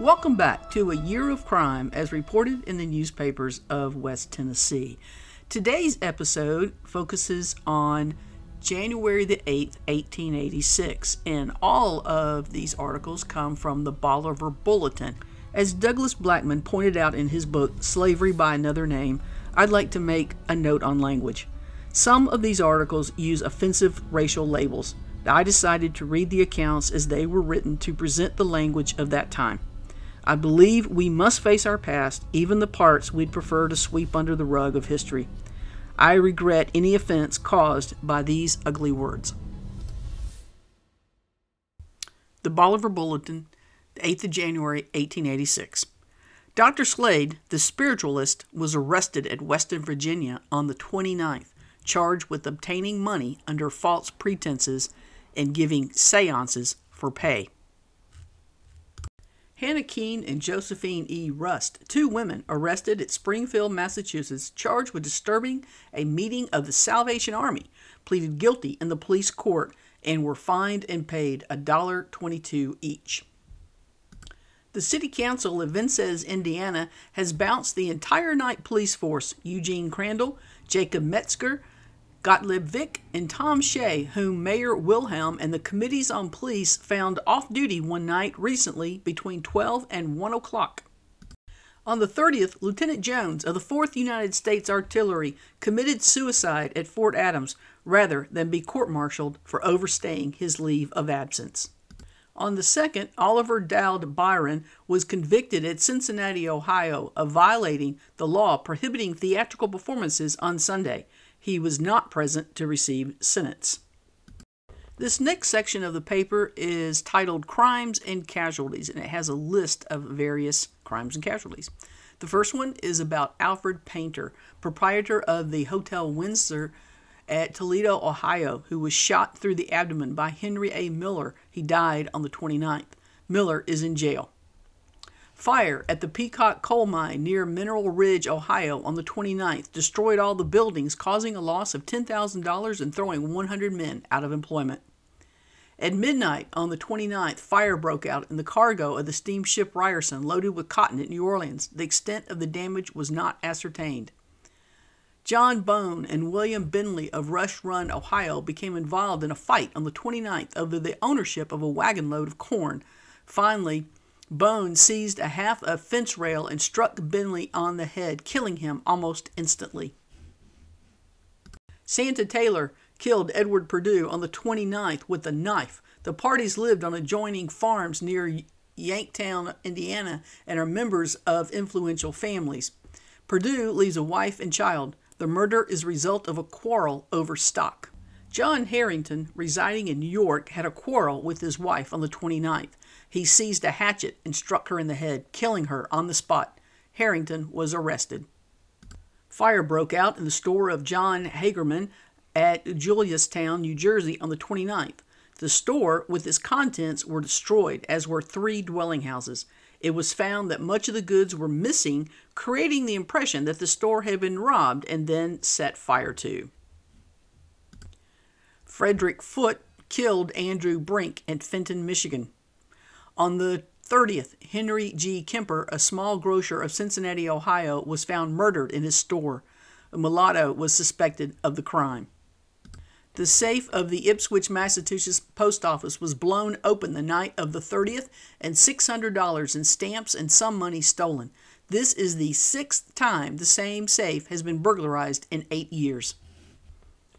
Welcome back to A Year of Crime as reported in the newspapers of West Tennessee. Today's episode focuses on January the 8th, 1886, and all of these articles come from the Bolivar Bulletin. As Douglas Blackmon pointed out in his book Slavery by Another Name, I'd like to make a note on language. Some of these articles use offensive racial labels. I decided to read the accounts as they were written to present the language of that time. I believe we must face our past, even the parts we'd prefer to sweep under the rug of history. I regret any offense caused by these ugly words. The Bolivar Bulletin, the 8th of January, 1886. Dr. Slade, the spiritualist, was arrested at Weston, Virginia on the 29th, charged with obtaining money under false pretenses and giving seances for pay. Hannah Keene and Josephine E. Rust, two women arrested at Springfield, Massachusetts, charged with disturbing a meeting of the Salvation Army, pleaded guilty in the police court and were fined and paid $1.22 each. The City Council of Vincennes, Indiana, has bounced the entire night police force Eugene Crandall, Jacob Metzger, Gottlieb Vick, and Tom Shea, whom Mayor Wilhelm and the committees on police found off duty one night recently between 12 and 1 o'clock. On the 30th, Lieutenant Jones of the 4th United States Artillery committed suicide at Fort Adams rather than be court martialed for overstaying his leave of absence. On the 2nd, Oliver Doud Byron was convicted at Cincinnati, Ohio, of violating the law prohibiting theatrical performances on Sunday he was not present to receive sentence. This next section of the paper is titled Crimes and Casualties, and it has a list of various crimes and casualties. The first one is about Alfred Painter, proprietor of the Hotel Windsor at Toledo, Ohio, who was shot through the abdomen by Henry A. Miller. He died on the 29th. Miller is in jail. Fire at the Peacock Coal Mine near Mineral Ridge, Ohio on the 29th destroyed all the buildings, causing a loss of $10,000 and throwing 100 men out of employment. At midnight on the 29th, fire broke out in the cargo of the steamship Ryerson loaded with cotton at New Orleans. The extent of the damage was not ascertained. John Bone and William Bentley of Rush Run, Ohio, became involved in a fight on the 29th over the ownership of a wagon load of corn. Finally, Bone seized a half a fence rail and struck Bentley on the head, killing him almost instantly. Santa Taylor killed Edward Perdue on the 29th with a knife. The parties lived on adjoining farms near Yanktown, Indiana, and are members of influential families. Perdue leaves a wife and child. The murder is result of a quarrel over stock. John Harrington, residing in New York, had a quarrel with his wife on the 29th. He seized a hatchet and struck her in the head, killing her on the spot. Harrington was arrested. Fire broke out in the store of John Hagerman at Juliustown, New Jersey on the 29th. The store with its contents were destroyed, as were three dwelling houses. It was found that much of the goods were missing, creating the impression that the store had been robbed and then set fire to. Frederick Foote killed Andrew Brink at Fenton, Michigan. On the 30th, Henry G. Kemper, a small grocer of Cincinnati, Ohio, was found murdered in his store. A mulatto was suspected of the crime. The safe of the Ipswich, Massachusetts post office was blown open the night of the 30th and $600 in stamps and some money stolen. This is the sixth time the same safe has been burglarized in eight years.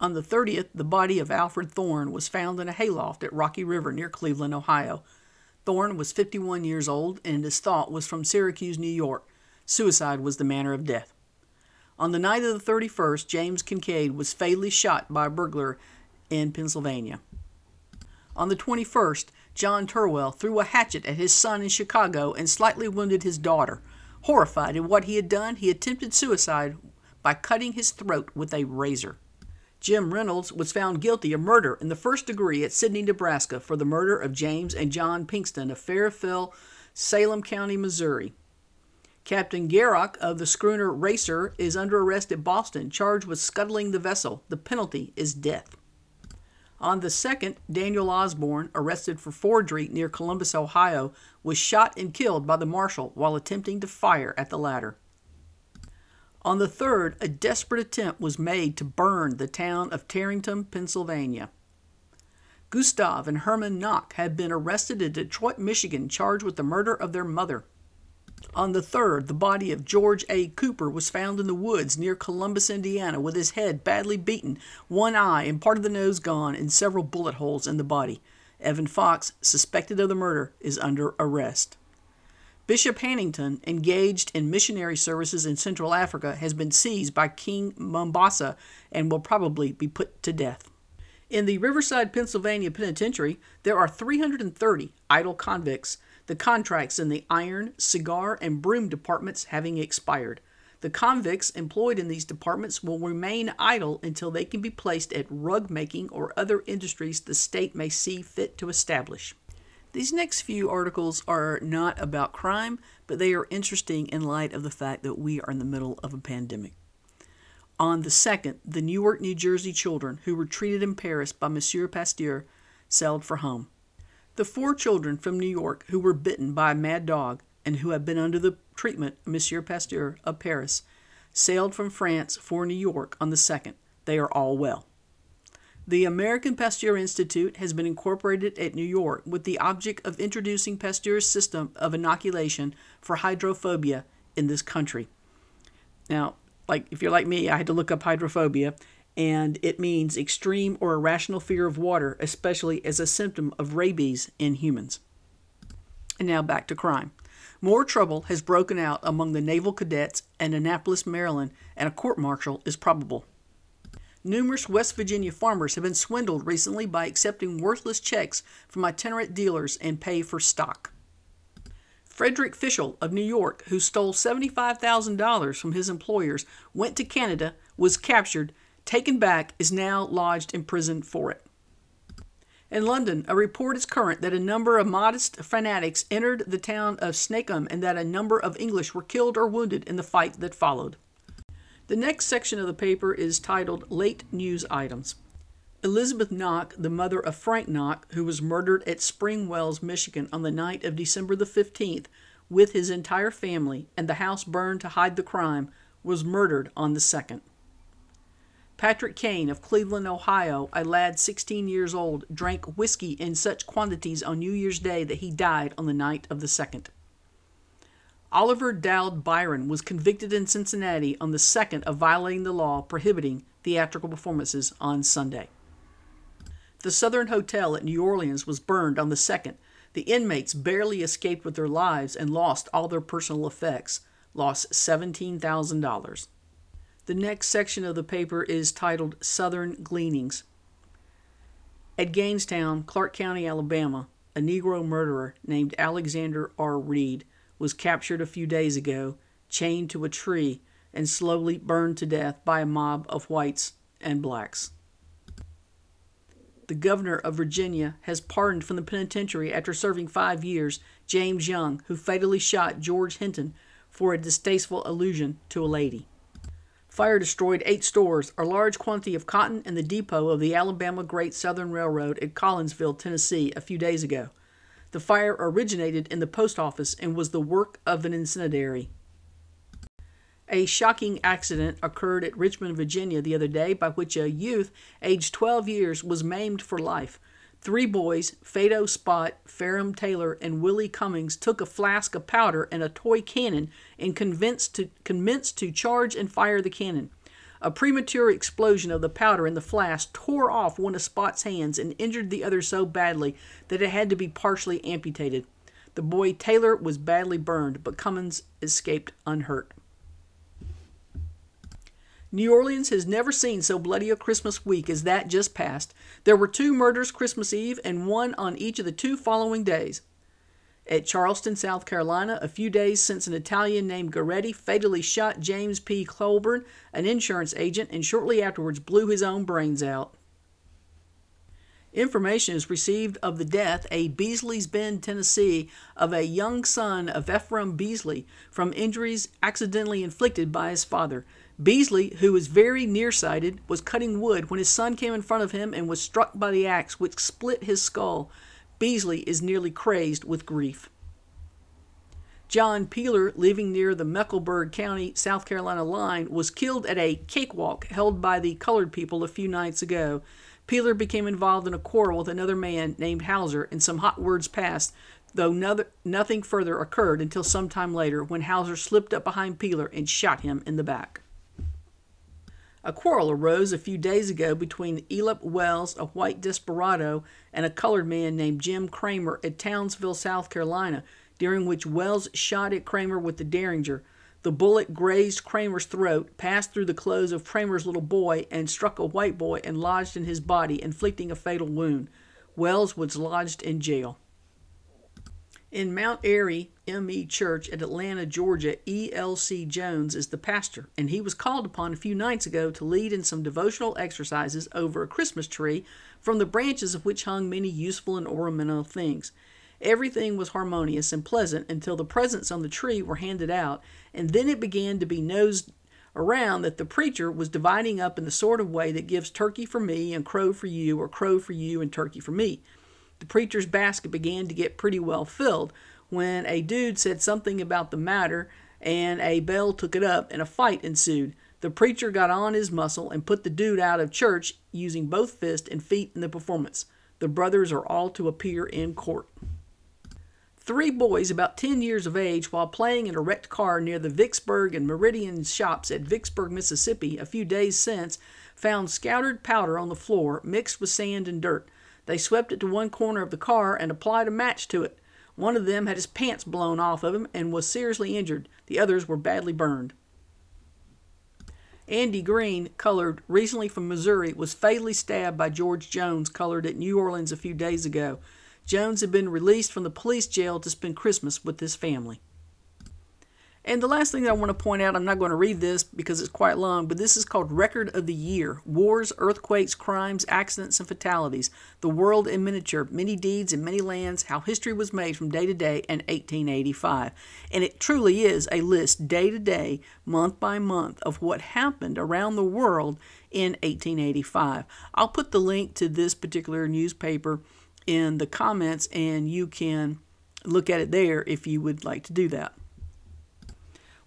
On the 30th, the body of Alfred Thorne was found in a hayloft at Rocky River near Cleveland, Ohio. Thorne was 51 years old, and his thought was from Syracuse, New York. Suicide was the manner of death. On the night of the 31st, James Kincaid was fatally shot by a burglar in Pennsylvania. On the 21st, John Turwell threw a hatchet at his son in Chicago and slightly wounded his daughter. Horrified at what he had done, he attempted suicide by cutting his throat with a razor. Jim Reynolds was found guilty of murder in the first degree at Sidney, Nebraska, for the murder of James and John Pinkston of Fairfield, Salem County, Missouri. Captain Garrock of the schooner Racer is under arrest at Boston, charged with scuttling the vessel. The penalty is death. On the 2nd, Daniel Osborne, arrested for forgery near Columbus, Ohio, was shot and killed by the marshal while attempting to fire at the latter. On the 3rd, a desperate attempt was made to burn the town of Tarrington, Pennsylvania. Gustav and Herman Nock had been arrested in Detroit, Michigan, charged with the murder of their mother. On the 3rd, the body of George A. Cooper was found in the woods near Columbus, Indiana, with his head badly beaten, one eye and part of the nose gone, and several bullet holes in the body. Evan Fox, suspected of the murder, is under arrest. Bishop Hannington, engaged in missionary services in Central Africa, has been seized by King Mombasa and will probably be put to death. In the Riverside, Pennsylvania Penitentiary, there are 330 idle convicts, the contracts in the iron, cigar, and broom departments having expired. The convicts employed in these departments will remain idle until they can be placed at rug making or other industries the state may see fit to establish. These next few articles are not about crime, but they are interesting in light of the fact that we are in the middle of a pandemic. On the 2nd, the Newark, New Jersey children who were treated in Paris by Monsieur Pasteur sailed for home. The four children from New York who were bitten by a mad dog and who have been under the treatment of Monsieur Pasteur of Paris sailed from France for New York on the 2nd. They are all well. The American Pasteur Institute has been incorporated at New York with the object of introducing Pasteur's system of inoculation for hydrophobia in this country. Now, like if you're like me, I had to look up hydrophobia, and it means extreme or irrational fear of water, especially as a symptom of rabies in humans. And now back to crime. More trouble has broken out among the naval cadets in Annapolis, Maryland, and a court martial is probable. Numerous West Virginia farmers have been swindled recently by accepting worthless checks from itinerant dealers and pay for stock. Frederick Fishel of New York, who stole $75,000 from his employers, went to Canada, was captured, taken back, is now lodged in prison for it. In London, a report is current that a number of Mahdist fanatics entered the town of Suakim and that a number of English were killed or wounded in the fight that followed. The next section of the paper is titled Late News Items. Elizabeth Knock, the mother of Frank Knock, who was murdered at Spring Wells, Michigan on the night of December the 15th with his entire family and the house burned to hide the crime, was murdered on the 2nd. Patrick Kane of Cleveland, Ohio, a lad 16 years old, drank whiskey in such quantities on New Year's Day that he died on the night of the 2nd. Oliver Doud Byron was convicted in Cincinnati on the 2nd of violating the law prohibiting theatrical performances on Sunday. The Southern Hotel at New Orleans was burned on the 2nd. The inmates barely escaped with their lives and lost all their personal effects, lost $17,000. The next section of the paper is titled Southern Gleanings. At Gainestown, Clarke County, Alabama, a Negro murderer named Alexander R. Reed was captured a few days ago, chained to a tree, and slowly burned to death by a mob of whites and blacks. The governor of Virginia has pardoned from the penitentiary after serving five years James Young, who fatally shot George Hinton for a distasteful allusion to a lady. Fire destroyed eight stores, a large quantity of cotton, and the depot of the Alabama Great Southern Railroad at Collinsville, Tennessee, a few days ago. The fire originated in the post office and was the work of an incendiary. A shocking accident occurred at Richmond, Virginia the other day by which a youth aged 12 years was maimed for life. Three boys, Fado Spot, Ferrum Taylor, and Willie Cummings, took a flask of powder and a toy cannon and convinced to, commenced to charge and fire the cannon. A premature explosion of the powder in the flask tore off one of Spot's hands and injured the other so badly that it had to be partially amputated. The boy Taylor was badly burned, but Cummins escaped unhurt. New Orleans has never seen so bloody a Christmas week as that just passed. There were two murders Christmas Eve and one on each of the two following days at Charleston, South Carolina, a few days since an Italian named Goretti fatally shot James P. Colburn, an insurance agent, and shortly afterwards blew his own brains out. Information is received of the death, a Beasley's Bend, Tennessee, of a young son of Ephraim Beasley from injuries accidentally inflicted by his father. Beasley, who was very nearsighted, was cutting wood when his son came in front of him and was struck by the axe, which split his skull. Beasley is nearly crazed with grief. John Peeler, living near the Mecklenburg County, South Carolina line, was killed at a cakewalk held by the colored people a few nights ago. Peeler became involved in a quarrel with another man named Hauser, and some hot words passed, though nothing further occurred until some time later when Hauser slipped up behind Peeler and shot him in the back. A quarrel arose a few days ago between Elip Wells, a white desperado, and a colored man named Jim Kramer at Townsville, South Carolina, during which Wells shot at Kramer with the Derringer. The bullet grazed Kramer's throat, passed through the clothes of Kramer's little boy, and struck a white boy and lodged in his body, inflicting a fatal wound. Wells was lodged in jail. In Mount Airy ME Church at Atlanta, Georgia, E.L.C. Jones is the pastor, and he was called upon a few nights ago to lead in some devotional exercises over a Christmas tree from the branches of which hung many useful and ornamental things. Everything was harmonious and pleasant until the presents on the tree were handed out, and then it began to be nosed around that the preacher was dividing up in the sort of way that gives turkey for me and crow for you, or crow for you and turkey for me. The preacher's basket began to get pretty well filled when a dude said something about the matter and a belle took it up and a fight ensued. The preacher got on his muscle and put the dude out of church using both fists and feet in the performance. The brothers are all to appear in court. Three boys about 10 years of age, while playing in a wrecked car near the Vicksburg and Meridian shops at Vicksburg, Mississippi, a few days since, found scattered powder on the floor mixed with sand and dirt. They swept it to one corner of the car and applied a match to it. One of them had his pants blown off of him and was seriously injured. The others were badly burned. Andy Green, colored, recently from Missouri, was fatally stabbed by George Jones, colored at New Orleans a few days ago. Jones had been released from the police jail to spend Christmas with his family. And the last thing that I want to point out, I'm not going to read this because it's quite long, but this is called Record of the Year Wars, Earthquakes, Crimes, Accidents, and Fatalities. The World in Miniature Many Deeds in Many Lands, How History Was Made from Day to Day in 1885. And it truly is a list day to day, month by month, of what happened around the world in 1885. I'll put the link to this particular newspaper in the comments, and you can look at it there if you would like to do that.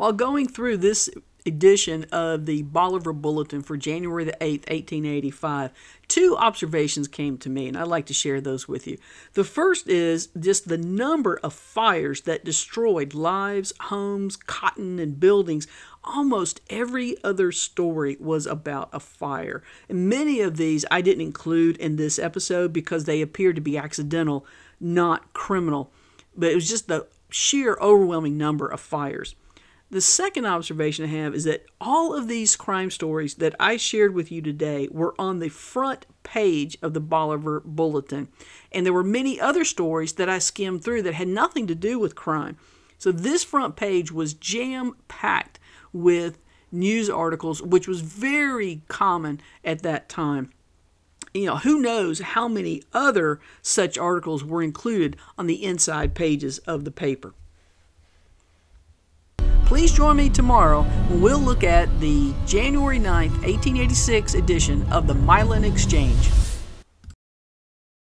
While going through this edition of the Bolivar Bulletin for January the 8th, 1885, two observations came to me, and I'd like to share those with you. The first is just the number of fires that destroyed lives, homes, cotton, and buildings. Almost every other story was about a fire. And many of these I didn't include in this episode because they appeared to be accidental, not criminal. But it was just the sheer overwhelming number of fires. The second observation I have is that all of these crime stories that I shared with you today were on the front page of the Bolivar Bulletin. And there were many other stories that I skimmed through that had nothing to do with crime. So this front page was jam packed with news articles, which was very common at that time. You know, who knows how many other such articles were included on the inside pages of the paper. Please join me tomorrow when we'll look at the January 9th, 1886 edition of the Milan Exchange.